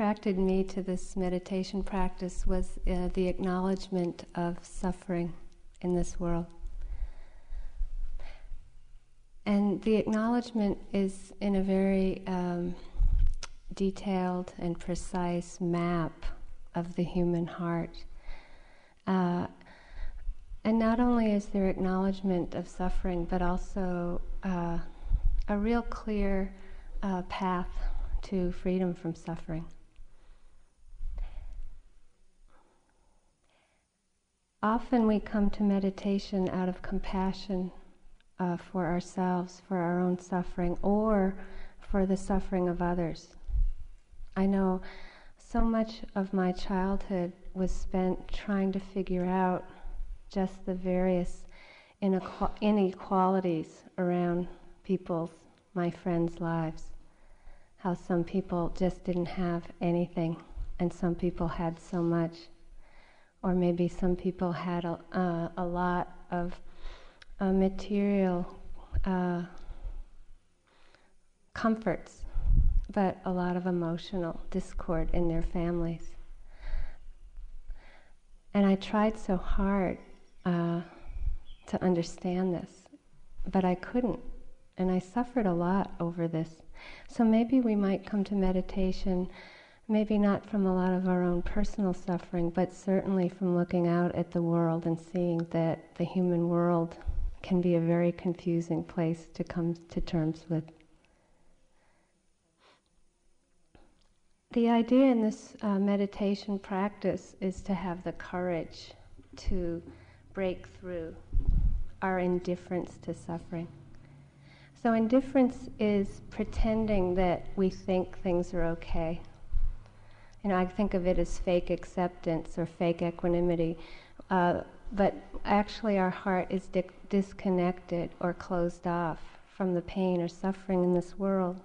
attracted me to this meditation practice was uh, the acknowledgement of suffering in this world. And the acknowledgement is in a very um, detailed and precise map of the human heart. Uh, and not only is there acknowledgement of suffering, but also uh, a real clear uh, path to freedom from suffering. Often we come to meditation out of compassion uh, for ourselves, for our own suffering, or for the suffering of others. I know so much of my childhood was spent trying to figure out just the various inequalities around people's, my friends' lives. How some people just didn't have anything, and some people had so much. Or maybe some people had a, uh, a lot of uh, material uh, comforts, but a lot of emotional discord in their families. And I tried so hard uh, to understand this, but I couldn't. And I suffered a lot over this. So maybe we might come to meditation, maybe not from a lot of our own personal suffering, but certainly from looking out at the world and seeing that the human world can be a very confusing place to come to terms with. The idea in this uh, meditation practice is to have the courage to break through our indifference to suffering. So, indifference is pretending that we think things are okay. You know, I think of it as fake acceptance or fake equanimity. Uh, but actually, our heart is di- disconnected or closed off from the pain or suffering in this world.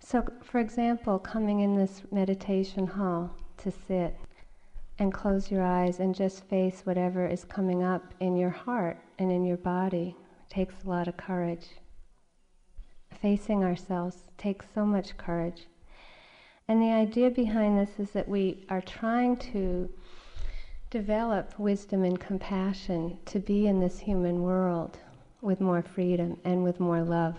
So, for example, coming in this meditation hall to sit and close your eyes and just face whatever is coming up in your heart and in your body takes a lot of courage. Facing ourselves takes so much courage. And the idea behind this is that we are trying to develop wisdom and compassion to be in this human world with more freedom and with more love.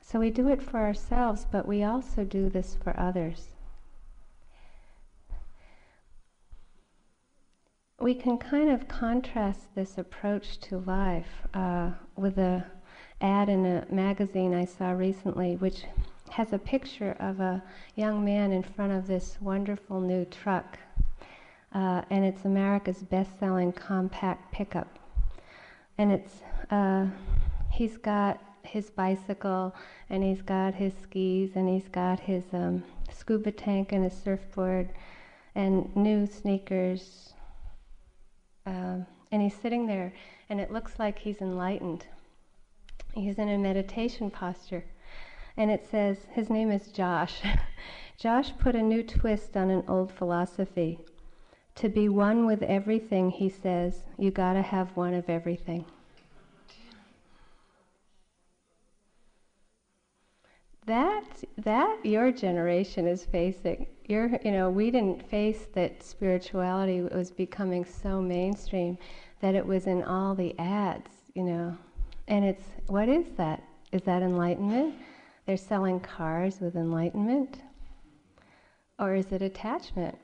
So we do it for ourselves, but we also do this for others. We can kind of contrast this approach to life uh, with a ad in a magazine I saw recently, which has a picture of a young man in front of this wonderful new truck uh, and it's America's best-selling compact pickup. And it's uh, he's got his bicycle, and he's got his skis, and he's got his um, scuba tank and his surfboard, and new sneakers. Um, and he's sitting there, and it looks like he's enlightened. He's in a meditation posture. And it says, his name is Josh. Josh put a new twist on an old philosophy. To be one with everything, he says, you got to have one of everything. That that your generation is facing. You're, you know, we didn't face that spirituality was becoming so mainstream that it was in all the ads, you know. And it's what is that? Is that enlightenment? They're selling cars with enlightenment? Or is it attachment?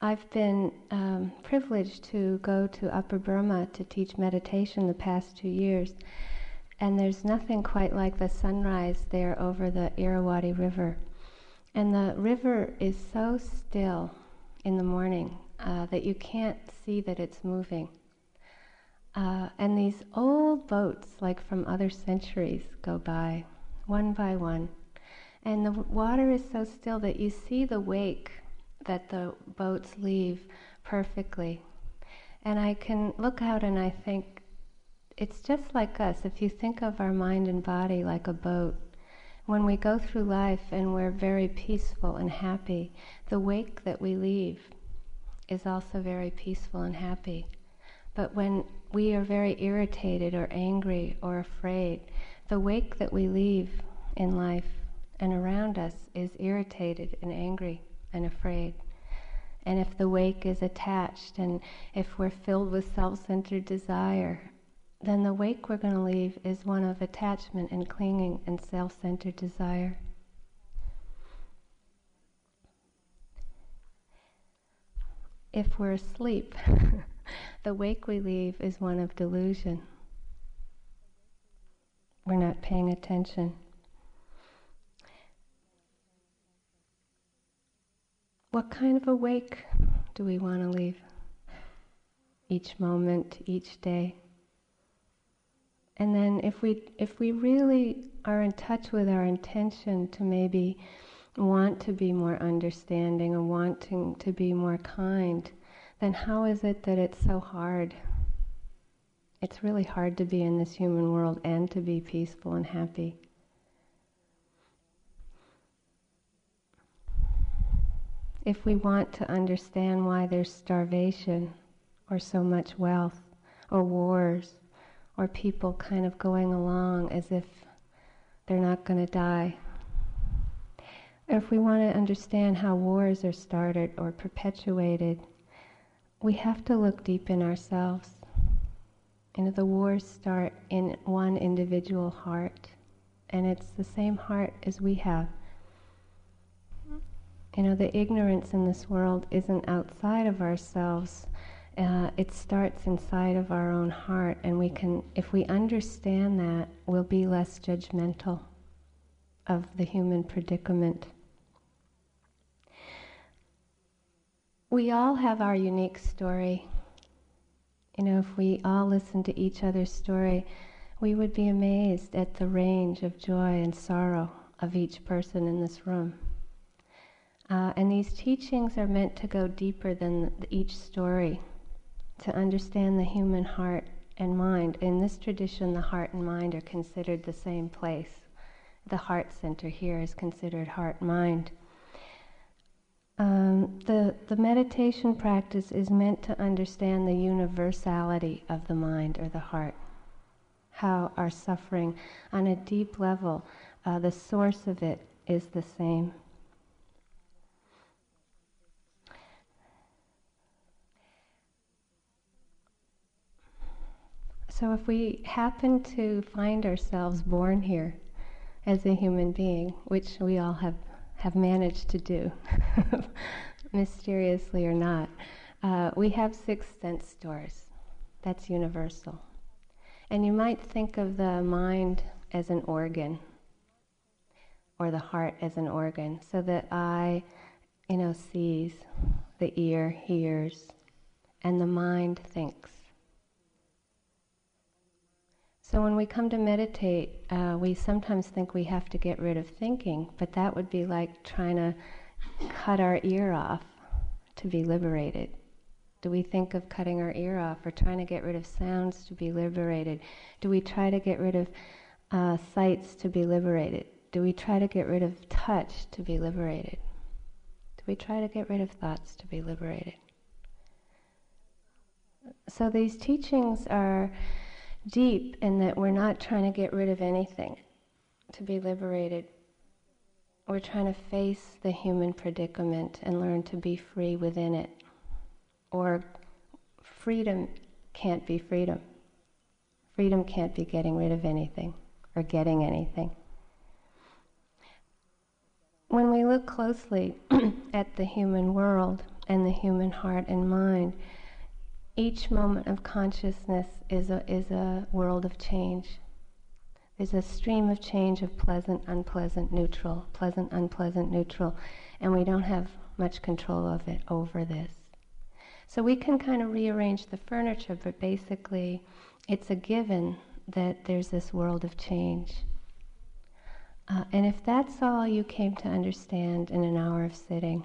I've been um, privileged to go to Upper Burma to teach meditation the past two years, and there's nothing quite like the sunrise there over the Irrawaddy River. And the river is so still in the morning uh, that you can't see that it's moving. Uh, and these old boats, like from other centuries, go by one by one. And the water is so still that you see the wake that the boats leave perfectly. And I can look out and I think, it's just like us. If you think of our mind and body like a boat, when we go through life and we're very peaceful and happy, the wake that we leave is also very peaceful and happy. But when we are very irritated or angry or afraid, the wake that we leave in life and around us is irritated and angry and afraid. And if the wake is attached and if we're filled with self centered desire, then the wake we're going to leave is one of attachment and clinging and self centered desire. If we're asleep, the wake we leave is one of delusion. We're not paying attention. What kind of a wake do we want to leave? Each moment, each day. And then if we if we really are in touch with our intention to maybe want to be more understanding or wanting to be more kind, then how is it that it's so hard? It's really hard to be in this human world and to be peaceful and happy. If we want to understand why there's starvation or so much wealth or wars or people kind of going along as if they're not going to die, if we want to understand how wars are started or perpetuated, we have to look deep in ourselves. You know, the wars start in one individual heart, and it's the same heart as we have. You know, the ignorance in this world isn't outside of ourselves. Uh, it starts inside of our own heart, and we can, if we understand that, we'll be less judgmental of the human predicament. We all have our unique story. You know, if we all listened to each other's story, we would be amazed at the range of joy and sorrow of each person in this room. Uh, and these teachings are meant to go deeper than each story, to understand the human heart and mind. In this tradition, the heart and mind are considered the same place. The heart center here is considered heart mind. Um, the, the meditation practice is meant to understand the universality of the mind or the heart, how our suffering, on a deep level, uh, the source of it is the same. So, if we happen to find ourselves born here as a human being, which we all have have managed to do, mysteriously or not. Uh, we have six sense doors. That's universal. And you might think of the mind as an organ, or the heart as an organ. So the eye, you know, sees, the ear hears, and the mind thinks. So when we come to meditate, uh, we sometimes think we have to get rid of thinking, but that would be like trying to cut our ear off to be liberated. Do we think of cutting our ear off or trying to get rid of sounds to be liberated? Do we try to get rid of uh, sights to be liberated? Do we try to get rid of touch to be liberated? Do we try to get rid of thoughts to be liberated? So these teachings are deep in that we're not trying to get rid of anything to be liberated. We're trying to face the human predicament and learn to be free within it. Or freedom can't be freedom. Freedom can't be getting rid of anything or getting anything. When we look closely at the human world and the human heart and mind, each moment of consciousness is a, is a world of change. There's a stream of change of pleasant, unpleasant, neutral, pleasant, unpleasant, neutral, and we don't have much control of it over this. So we can kind of rearrange the furniture, but basically it's a given that there's this world of change. Uh, and if that's all you came to understand in an hour of sitting,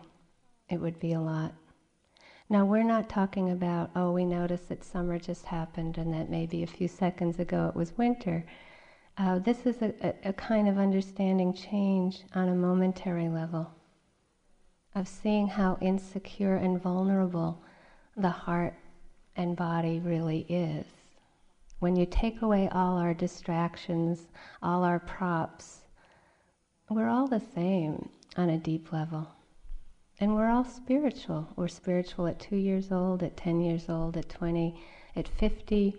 it would be a lot. Now, we're not talking about, oh, we noticed that summer just happened and that maybe a few seconds ago it was winter. Uh, this is a, a, a kind of understanding change on a momentary level, of seeing how insecure and vulnerable the heart and body really is. When you take away all our distractions, all our props, we're all the same on a deep level. And we're all spiritual. We're spiritual at two years old, at 10 years old, at 20, at 50.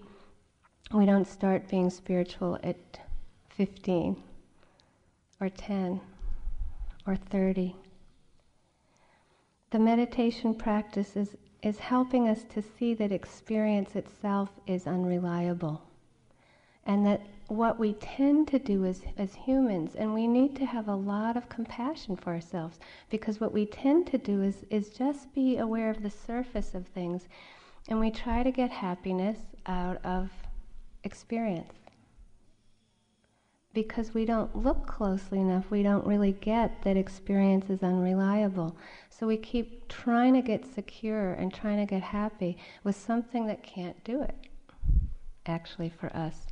We don't start being spiritual at 15 or 10 or 30. The meditation practice is, is helping us to see that experience itself is unreliable and that what we tend to do as, as humans, and we need to have a lot of compassion for ourselves, because what we tend to do is, is just be aware of the surface of things, and we try to get happiness out of experience. Because we don't look closely enough, we don't really get that experience is unreliable. So we keep trying to get secure and trying to get happy with something that can't do it, actually, for us.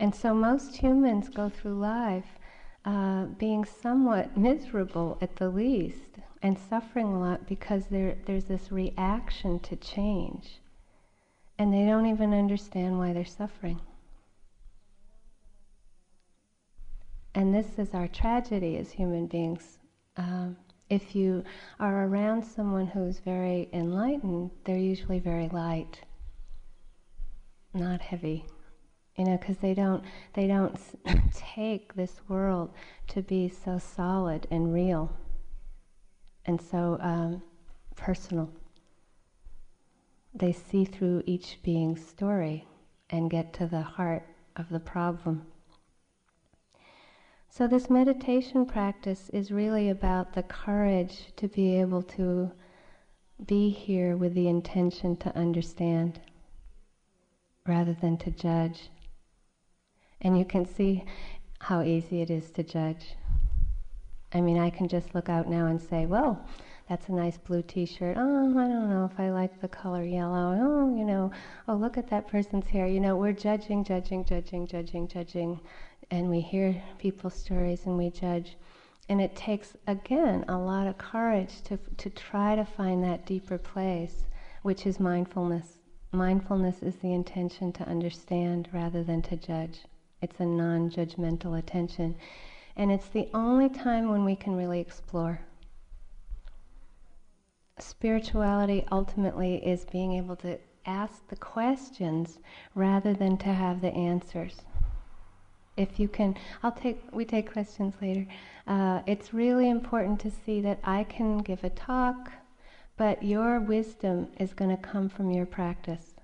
And so most humans go through life uh, being somewhat miserable at the least and suffering a lot because there's this reaction to change. And they don't even understand why they're suffering. And this is our tragedy as human beings. Um, if you are around someone who's very enlightened, they're usually very light, not heavy you know because they don't they don't take this world to be so solid and real and so um, personal. They see through each being's story and get to the heart of the problem. So this meditation practice is really about the courage to be able to be here with the intention to understand rather than to judge and you can see how easy it is to judge. I mean, I can just look out now and say, well, that's a nice blue t shirt. Oh, I don't know if I like the color yellow. Oh, you know, oh, look at that person's hair. You know, we're judging, judging, judging, judging, judging. And we hear people's stories and we judge. And it takes, again, a lot of courage to, to try to find that deeper place, which is mindfulness. Mindfulness is the intention to understand rather than to judge. It's a non judgmental attention. And it's the only time when we can really explore. Spirituality ultimately is being able to ask the questions rather than to have the answers. If you can, I'll take, we take questions later. Uh, it's really important to see that I can give a talk, but your wisdom is going to come from your practice.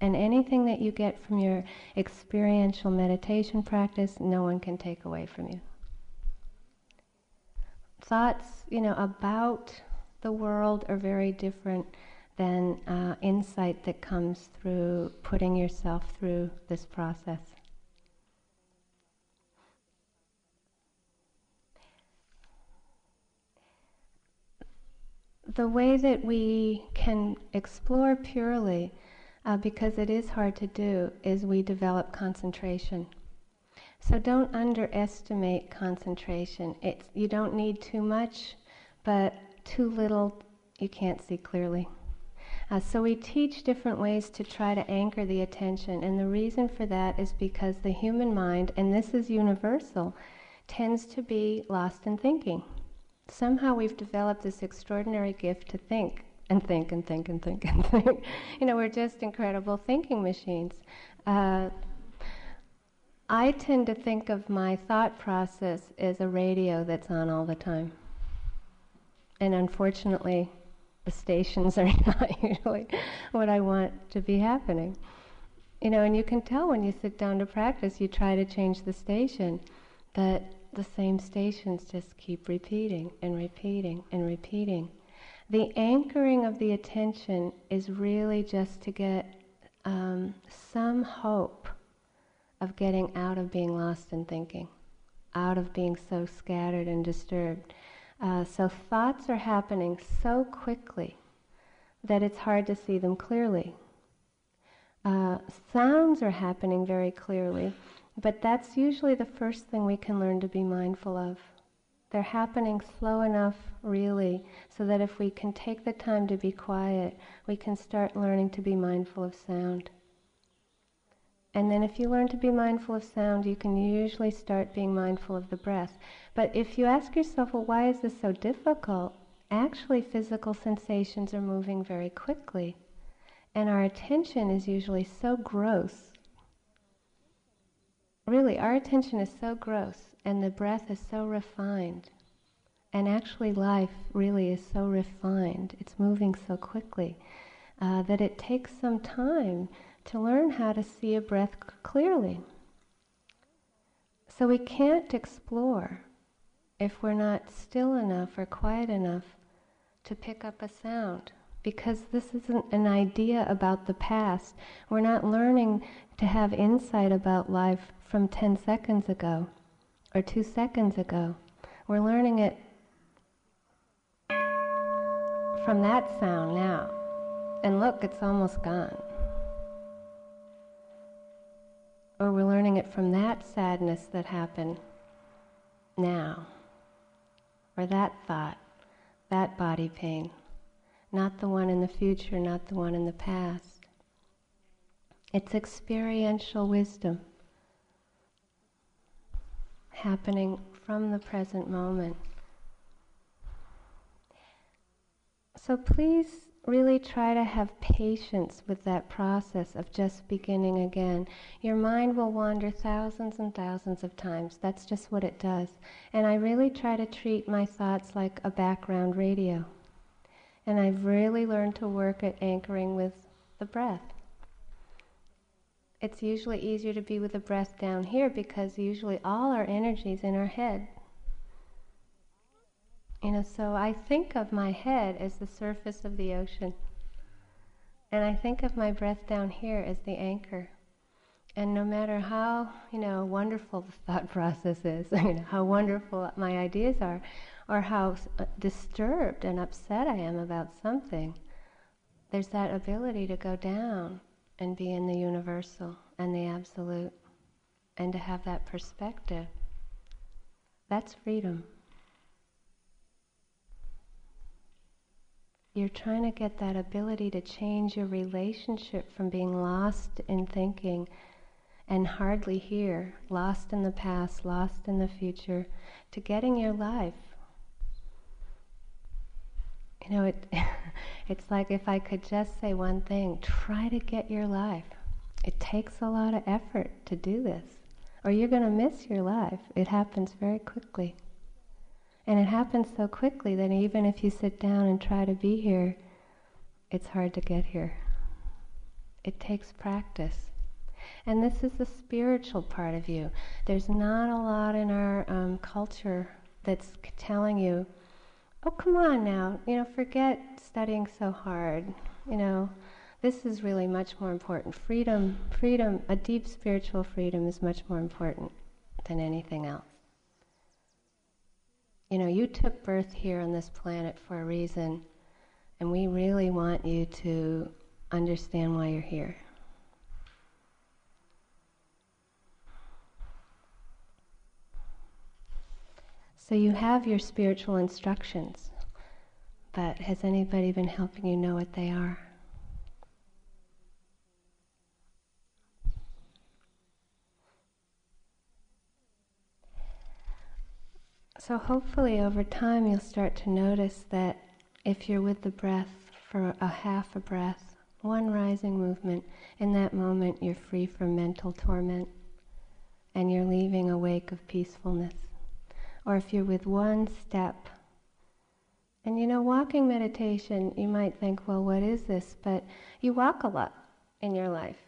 And anything that you get from your experiential meditation practice, no one can take away from you. Thoughts, you know, about the world are very different than uh, insight that comes through putting yourself through this process. The way that we can explore purely uh, because it is hard to do, is we develop concentration. So don't underestimate concentration. It's, you don't need too much, but too little, you can't see clearly. Uh, so we teach different ways to try to anchor the attention, and the reason for that is because the human mind, and this is universal, tends to be lost in thinking. Somehow we've developed this extraordinary gift to think and think and think and think and think. you know, we're just incredible thinking machines. Uh, I tend to think of my thought process as a radio that's on all the time. And unfortunately, the stations are not usually what I want to be happening. You know, and you can tell when you sit down to practice, you try to change the station, but the same stations just keep repeating and repeating and repeating. The anchoring of the attention is really just to get um, some hope of getting out of being lost in thinking, out of being so scattered and disturbed. Uh, so thoughts are happening so quickly that it's hard to see them clearly. Uh, sounds are happening very clearly, but that's usually the first thing we can learn to be mindful of. They're happening slow enough, really, so that if we can take the time to be quiet, we can start learning to be mindful of sound. And then if you learn to be mindful of sound, you can usually start being mindful of the breath. But if you ask yourself, well, why is this so difficult? Actually, physical sensations are moving very quickly. And our attention is usually so gross. Really, our attention is so gross and the breath is so refined. And actually, life really is so refined, it's moving so quickly, uh, that it takes some time to learn how to see a breath c- clearly. So we can't explore if we're not still enough or quiet enough to pick up a sound. Because this isn't an idea about the past. We're not learning to have insight about life from 10 seconds ago or two seconds ago. We're learning it from that sound now. And look, it's almost gone. Or we're learning it from that sadness that happened now. Or that thought, that body pain. Not the one in the future, not the one in the past. It's experiential wisdom happening from the present moment. So please really try to have patience with that process of just beginning again. Your mind will wander thousands and thousands of times. That's just what it does. And I really try to treat my thoughts like a background radio. And I've really learned to work at anchoring with the breath it's usually easier to be with the breath down here because usually all our energy is in our head. You know, so I think of my head as the surface of the ocean. And I think of my breath down here as the anchor. And no matter how, you know, wonderful the thought process is, you know, how wonderful my ideas are, or how uh, disturbed and upset I am about something, there's that ability to go down and be in the universal and the absolute and to have that perspective. That's freedom. You're trying to get that ability to change your relationship from being lost in thinking and hardly here, lost in the past, lost in the future, to getting your life. You know, it It's like if I could just say one thing try to get your life. Takes a lot of effort to do this, or you're going to miss your life. It happens very quickly. And it happens so quickly that even if you sit down and try to be here, it's hard to get here. It takes practice. And this is the spiritual part of you. There's not a lot in our um, culture that's telling you, oh, come on now, you know, forget studying so hard. You know, this is really much more important. Freedom, freedom, a deep spiritual freedom is much more important than anything else. You know, you took birth here on this planet for a reason, and we really want you to understand why you're here. So you have your spiritual instructions. But has anybody been helping you know what they are? So, hopefully, over time, you'll start to notice that if you're with the breath for a half a breath, one rising movement, in that moment, you're free from mental torment and you're leaving a wake of peacefulness. Or if you're with one step and you know, walking meditation, you might think, well, what is this? But you walk a lot in your life.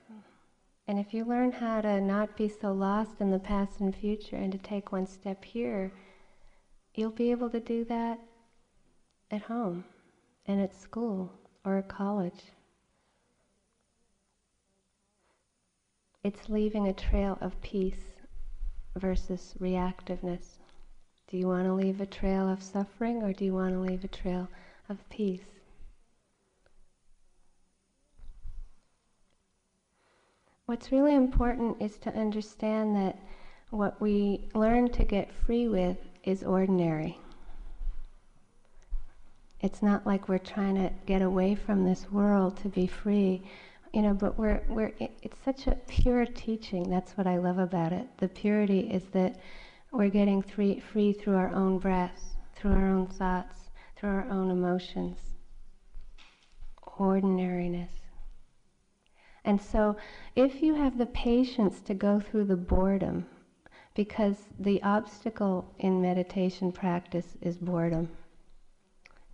And if you learn how to not be so lost in the past and future and to take one step here, you'll be able to do that at home and at school or at college. It's leaving a trail of peace versus reactiveness. Do you want to leave a trail of suffering or do you want to leave a trail of peace? What's really important is to understand that what we learn to get free with is ordinary. It's not like we're trying to get away from this world to be free, you know, but we're, we're, it's such a pure teaching. That's what I love about it. The purity is that we're getting free, free through our own breath, through our own thoughts, through our own emotions. Ordinariness. And so, if you have the patience to go through the boredom, because the obstacle in meditation practice is boredom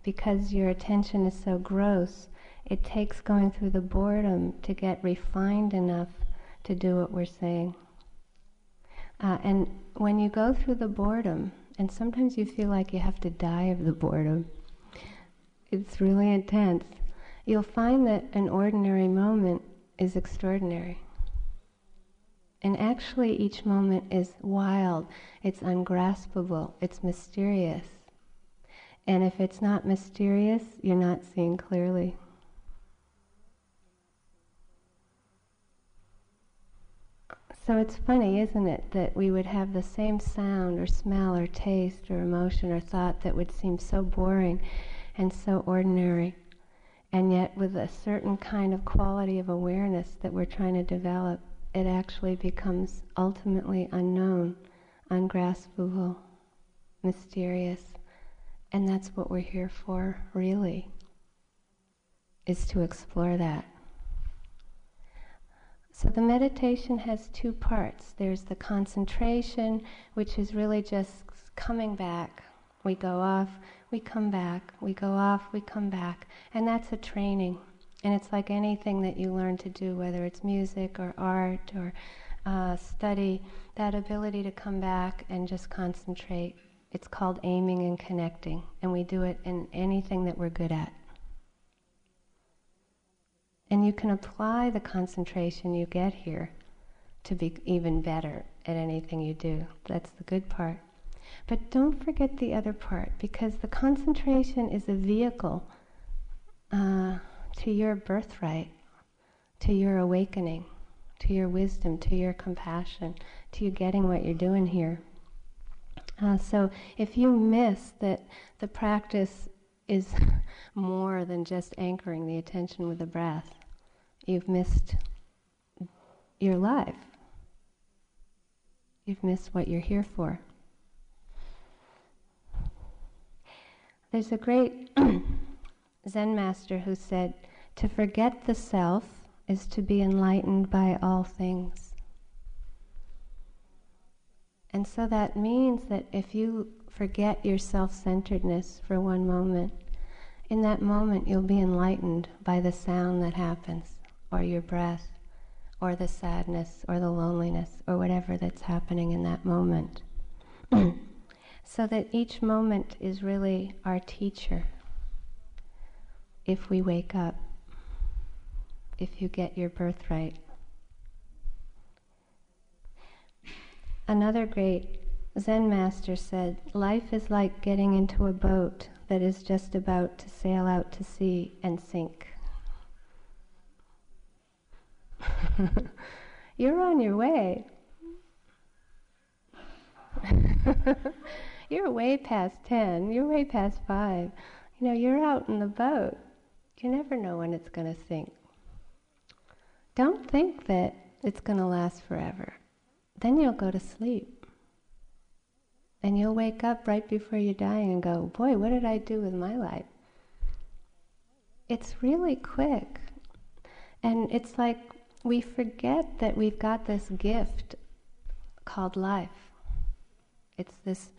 because your attention is so gross, it takes going through the boredom to get refined enough to do what we're saying. Uh, and when you go through the boredom, and sometimes you feel like you have to die of the boredom, it's really intense. You'll find that an ordinary moment is extraordinary. And actually, each moment is wild, it's ungraspable, it's mysterious. And if it's not mysterious, you're not seeing clearly. So it's funny, isn't it, that we would have the same sound or smell or taste or emotion or thought that would seem so boring and so ordinary, and yet with a certain kind of quality of awareness that we're trying to develop, it actually becomes ultimately unknown, ungraspable, mysterious. And that's what we're here for, really, is to explore that. So the meditation has two parts. There's the concentration, which is really just coming back. We go off, we come back, we go off, we come back. And that's a training. And it's like anything that you learn to do, whether it's music or art or uh, study, that ability to come back and just concentrate it's called aiming and connecting, and we do it in anything that we're good at. And you can apply the concentration you get here to be even better at anything you do. That's the good part. But don't forget the other part, because the concentration is a vehicle uh, to your birthright, to your awakening, to your wisdom, to your compassion, to you getting what you're doing here. Uh, so if you miss that the practice is more than just anchoring the attention with the breath, you've missed your life. You've missed what you're here for. There's a great Zen master who said, To forget the self is to be enlightened by all things. And so that means that if you forget your self centeredness for one moment, in that moment you'll be enlightened by the sound that happens, or your breath, or the sadness, or the loneliness, or whatever that's happening in that moment. so that each moment is really our teacher if we wake up, if you get your birthright. Another great Zen master said, Life is like getting into a boat that is just about to sail out to sea and sink. You're on your way. you're way past 10, you're way past 5. You know, you're out in the boat. You never know when it's going to sink. Don't think that it's going to last forever then you'll go to sleep. And you'll wake up right before you're dying and go, Boy, what did I do with my life? It's really quick. And it's like we forget that we've got this gift called life. It's this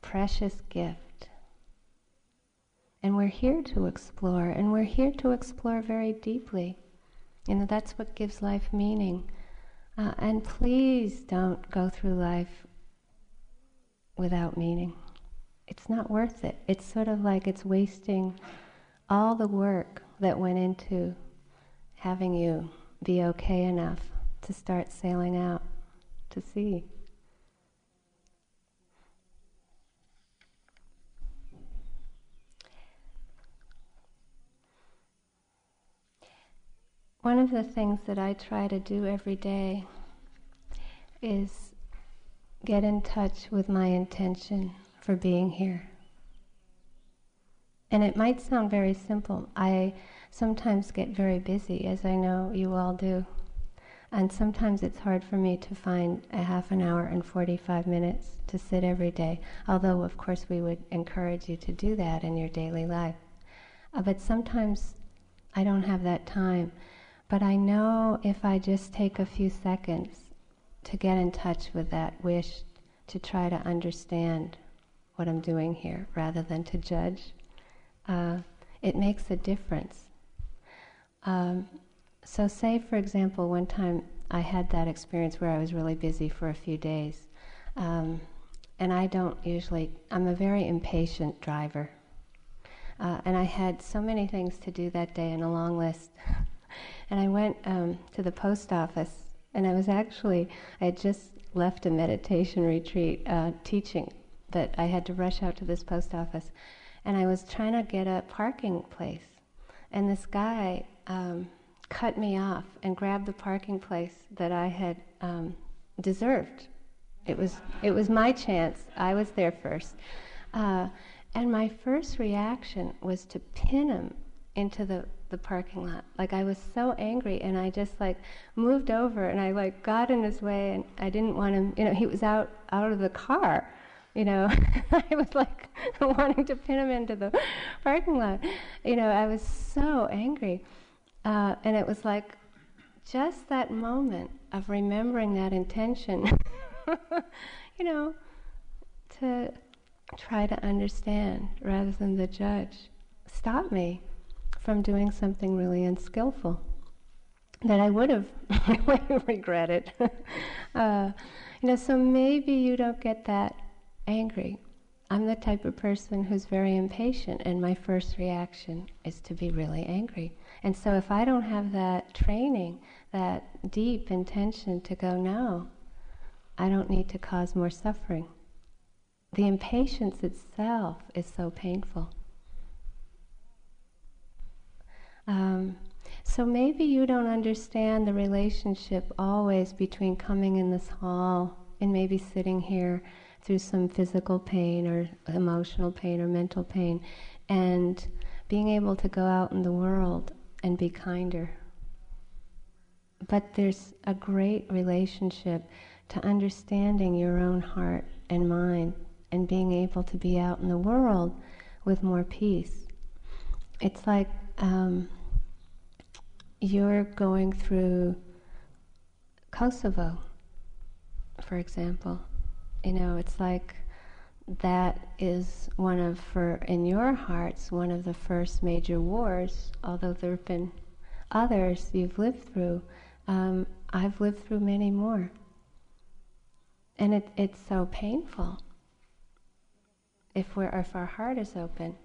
precious gift. And we're here to explore, and we're here to explore very deeply. You know, that's what gives life meaning. Uh, and please don't go through life without meaning. It's not worth it. It's sort of like it's wasting all the work that went into having you be okay enough to start sailing out to sea. One of the things that I try to do every day is get in touch with my intention for being here. And it might sound very simple. I sometimes get very busy, as I know you all do. And sometimes it's hard for me to find a half an hour and 45 minutes to sit every day, although, of course, we would encourage you to do that in your daily life. Uh, but sometimes I don't have that time. But I know if I just take a few seconds to get in touch with that wish to try to understand what I'm doing here rather than to judge, uh, it makes a difference. Um, so, say for example, one time I had that experience where I was really busy for a few days. Um, and I don't usually, I'm a very impatient driver. Uh, and I had so many things to do that day and a long list. and I went um, to the post office, and I was actually, I had just left a meditation retreat uh, teaching, but I had to rush out to this post office. And I was trying to get a parking place. And this guy um, cut me off and grabbed the parking place that I had um, deserved. It was, it was my chance. I was there first. Uh, and my first reaction was to pin him into the, the parking lot. Like I was so angry and I just like moved over and I like got in his way and I didn't want him, you know, he was out, out of the car. You know, I was like wanting to pin him into the parking lot. You know, I was so angry. Uh, and it was like just that moment of remembering that intention, you know, to try to understand rather than the judge, stop me from doing something really unskillful that I would have regretted. uh, you know, so maybe you don't get that angry. I'm the type of person who's very impatient, and my first reaction is to be really angry. And so, if I don't have that training, that deep intention to go, no, I don't need to cause more suffering the impatience itself is so painful. Um, so maybe you don't understand the relationship always between coming in this hall and maybe sitting here through some physical pain or emotional pain or mental pain and being able to go out in the world and be kinder. But there's a great relationship to understanding your own heart and mind and being able to be out in the world with more peace. It's like um, you're going through Kosovo, for example. You know, it's like that is one of, for in your hearts, one of the first major wars, although there have been others you've lived through. Um, I've lived through many more. And it, it's so painful if, we're, if our heart is open.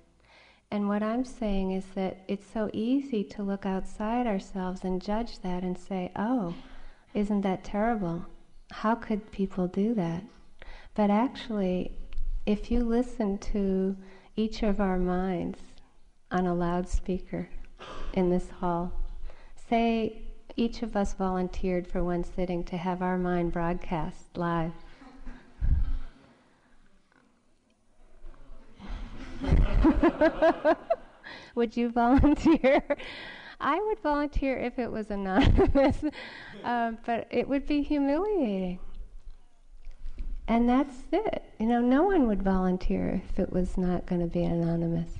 And what I'm saying is that it's so easy to look outside ourselves and judge that and say, oh, isn't that terrible? How could people do that? But actually, if you listen to each of our minds on a loudspeaker in this hall, say each of us volunteered for one sitting to have our mind broadcast live. would you volunteer? I would volunteer if it was anonymous, uh, but it would be humiliating. And that's it. You know, no one would volunteer if it was not going to be anonymous.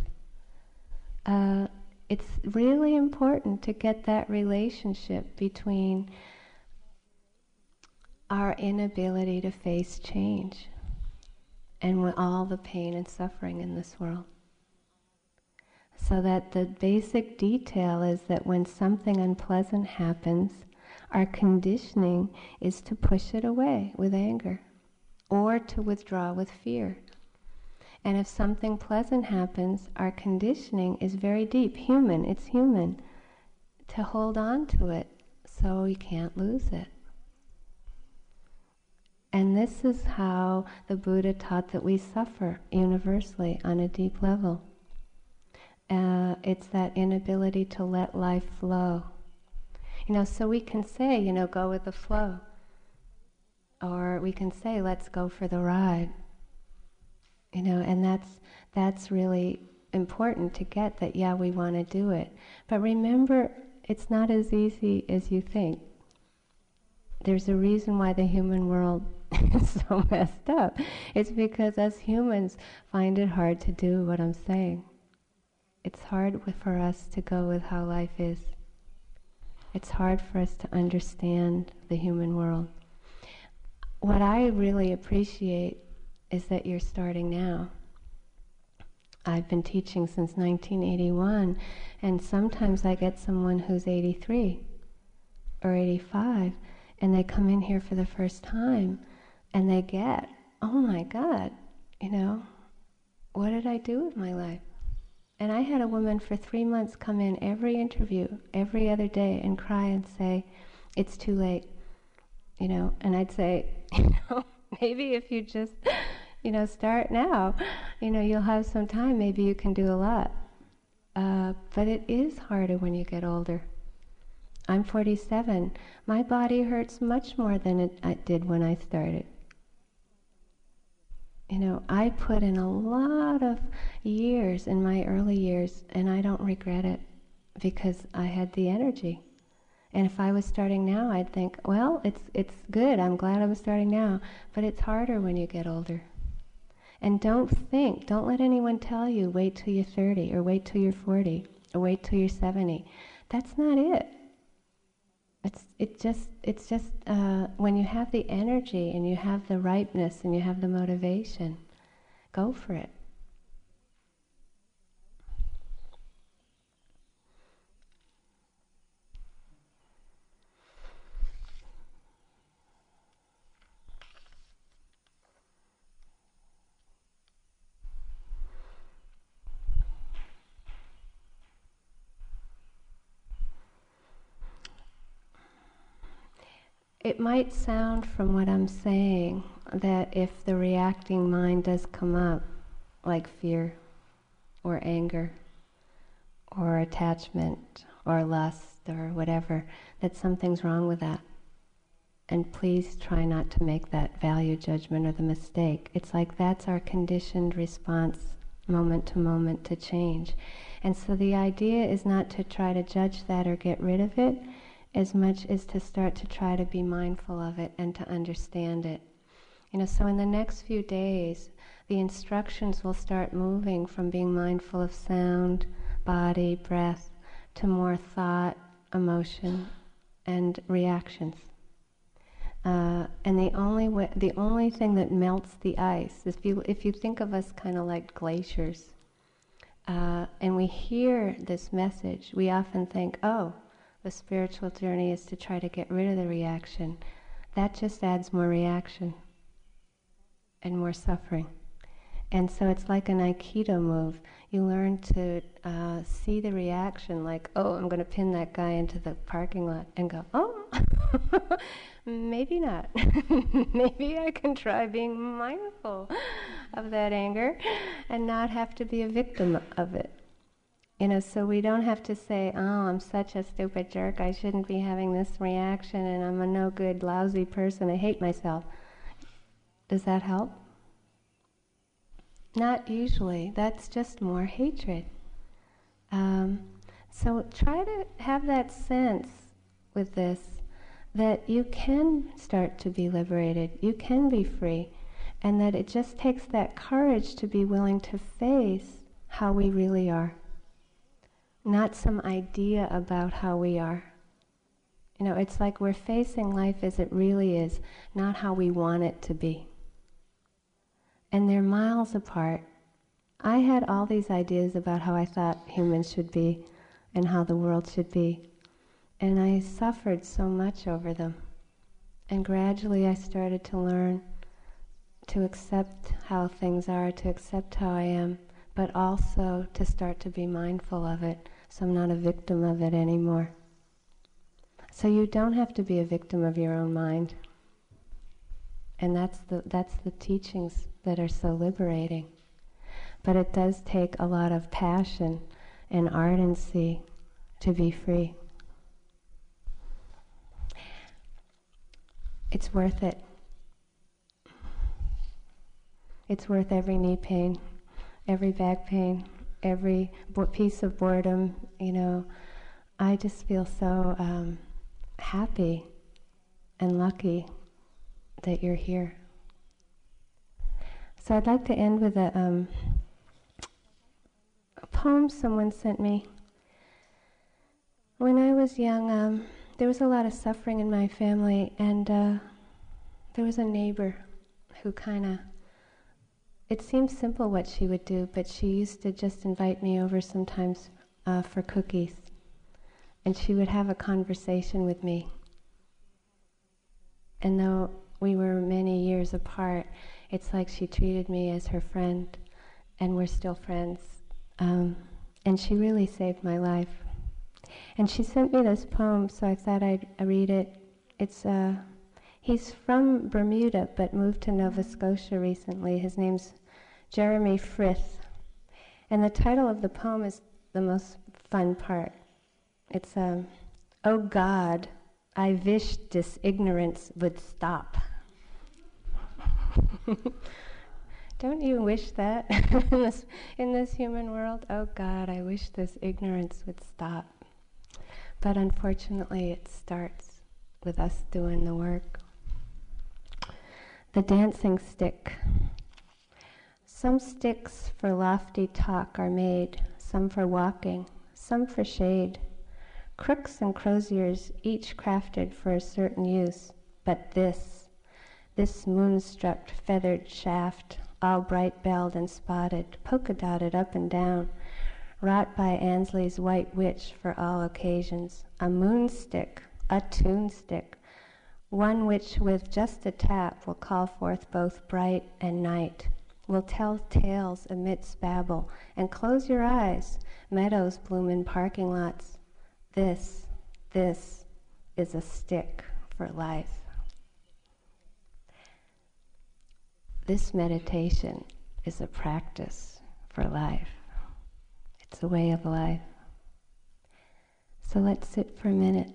Uh, it's really important to get that relationship between our inability to face change and all the pain and suffering in this world. So that the basic detail is that when something unpleasant happens, our conditioning is to push it away with anger or to withdraw with fear. And if something pleasant happens, our conditioning is very deep, human, it's human, to hold on to it so we can't lose it. And this is how the Buddha taught that we suffer universally on a deep level. Uh, it's that inability to let life flow. You know, so we can say, you know, go with the flow. Or we can say, let's go for the ride. You know, and that's that's really important to get that yeah, we want to do it. But remember, it's not as easy as you think. There's a reason why the human world is so messed up. It's because us humans find it hard to do what I'm saying. It's hard for us to go with how life is. It's hard for us to understand the human world. What I really appreciate is that you're starting now. I've been teaching since 1981, and sometimes I get someone who's 83 or 85, and they come in here for the first time, and they get, oh my God, you know, what did I do with my life? And I had a woman for three months come in every interview, every other day, and cry and say, It's too late. You know, and I'd say, You know, maybe if you just, you know, start now, you know, you'll have some time, maybe you can do a lot. Uh, but it is harder when you get older. I'm 47. My body hurts much more than it, it did when I started you know, I put in a lot of years in my early years, and I don't regret it because I had the energy. And if I was starting now, I'd think, well, it's it's good. I'm glad I'm starting now, but it's harder when you get older. And don't think, don't let anyone tell you wait till you're 30 or wait till you're 40 or wait till you're 70. That's not it. It's it just it's just uh, when you have the energy and you have the ripeness and you have the motivation, go for it. It might sound from what I'm saying that if the reacting mind does come up, like fear or anger or attachment or lust or whatever, that something's wrong with that. And please try not to make that value judgment or the mistake. It's like that's our conditioned response moment to moment to change. And so the idea is not to try to judge that or get rid of it as much as to start to try to be mindful of it and to understand it. You know, so in the next few days, the instructions will start moving from being mindful of sound, body, breath, to more thought, emotion, and reactions. Uh, and the only way, the only thing that melts the ice, if you if you think of us kind of like glaciers, uh, and we hear this message, we often think, oh, the spiritual journey is to try to get rid of the reaction, that just adds more reaction and more suffering. And so it's like an Aikido move. You learn to uh, see the reaction like, oh, I'm going to pin that guy into the parking lot and go, oh, maybe not. maybe I can try being mindful of that anger and not have to be a victim of it. You know, so we don't have to say, oh, I'm such a stupid jerk, I shouldn't be having this reaction, and I'm a no good, lousy person, I hate myself. Does that help? Not usually. That's just more hatred. Um, so try to have that sense with this that you can start to be liberated, you can be free, and that it just takes that courage to be willing to face how we really are not some idea about how we are. You know, it's like we're facing life as it really is, not how we want it to be. And they're miles apart. I had all these ideas about how I thought humans should be and how the world should be. And I suffered so much over them. And gradually I started to learn to accept how things are, to accept how I am, but also to start to be mindful of it so I'm not a victim of it anymore. So you don't have to be a victim of your own mind. And that's the, that's the teachings that are so liberating. But it does take a lot of passion and ardency to be free. It's worth it. It's worth every knee pain, every back pain, every piece of boredom. You know, I just feel so um, happy and lucky that you're here. So I'd like to end with a, um, a poem someone sent me. When I was young, um, there was a lot of suffering in my family, and uh, there was a neighbor who kind of it seemed simple what she would do, but she used to just invite me over sometimes uh, for cookies. And she would have a conversation with me. And though we were many years apart, it's like she treated me as her friend, and we're still friends. Um, and she really saved my life. And she sent me this poem, so I thought I'd read it. It's uh, he's from Bermuda, but moved to Nova Scotia recently. His name's Jeremy Frith. And the title of the poem is the most fun part. It's, um, Oh God, I wish this ignorance would stop. Don't you wish that in, this, in this human world? Oh God, I wish this ignorance would stop. But unfortunately, it starts with us doing the work. The dancing stick. Some sticks for lofty talk are made, some for walking, some for shade. Crooks and croziers, each crafted for a certain use, but this, this moonstruck feathered shaft, all bright belled and spotted, polka dotted up and down, wrought by Ansley's white witch for all occasions, a moonstick, a tune stick, one which with just a tap will call forth both bright and night will tell tales amidst babble, and close your eyes, meadows bloom in parking lots. This, this is a stick for life. This meditation is a practice for life. It's a way of life. So let's sit for a minute.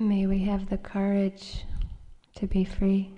May we have the courage to be free.